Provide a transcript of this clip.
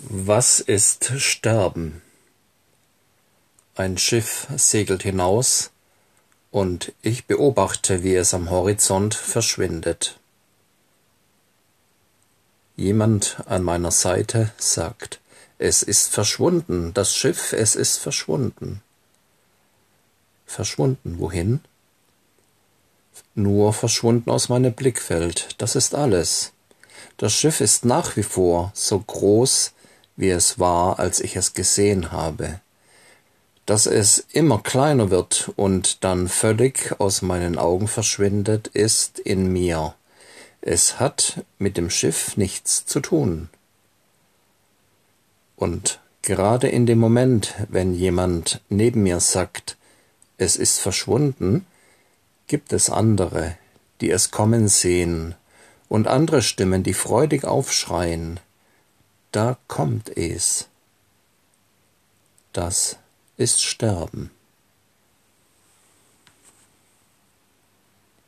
Was ist Sterben? Ein Schiff segelt hinaus, und ich beobachte, wie es am Horizont verschwindet. Jemand an meiner Seite sagt, es ist verschwunden, das Schiff, es ist verschwunden. Verschwunden, wohin? Nur verschwunden aus meinem Blickfeld, das ist alles. Das Schiff ist nach wie vor so groß, wie es war, als ich es gesehen habe. Dass es immer kleiner wird und dann völlig aus meinen Augen verschwindet, ist in mir. Es hat mit dem Schiff nichts zu tun. Und gerade in dem Moment, wenn jemand neben mir sagt, es ist verschwunden, gibt es andere, die es kommen sehen, und andere Stimmen, die freudig aufschreien, da kommt es. Das ist Sterben.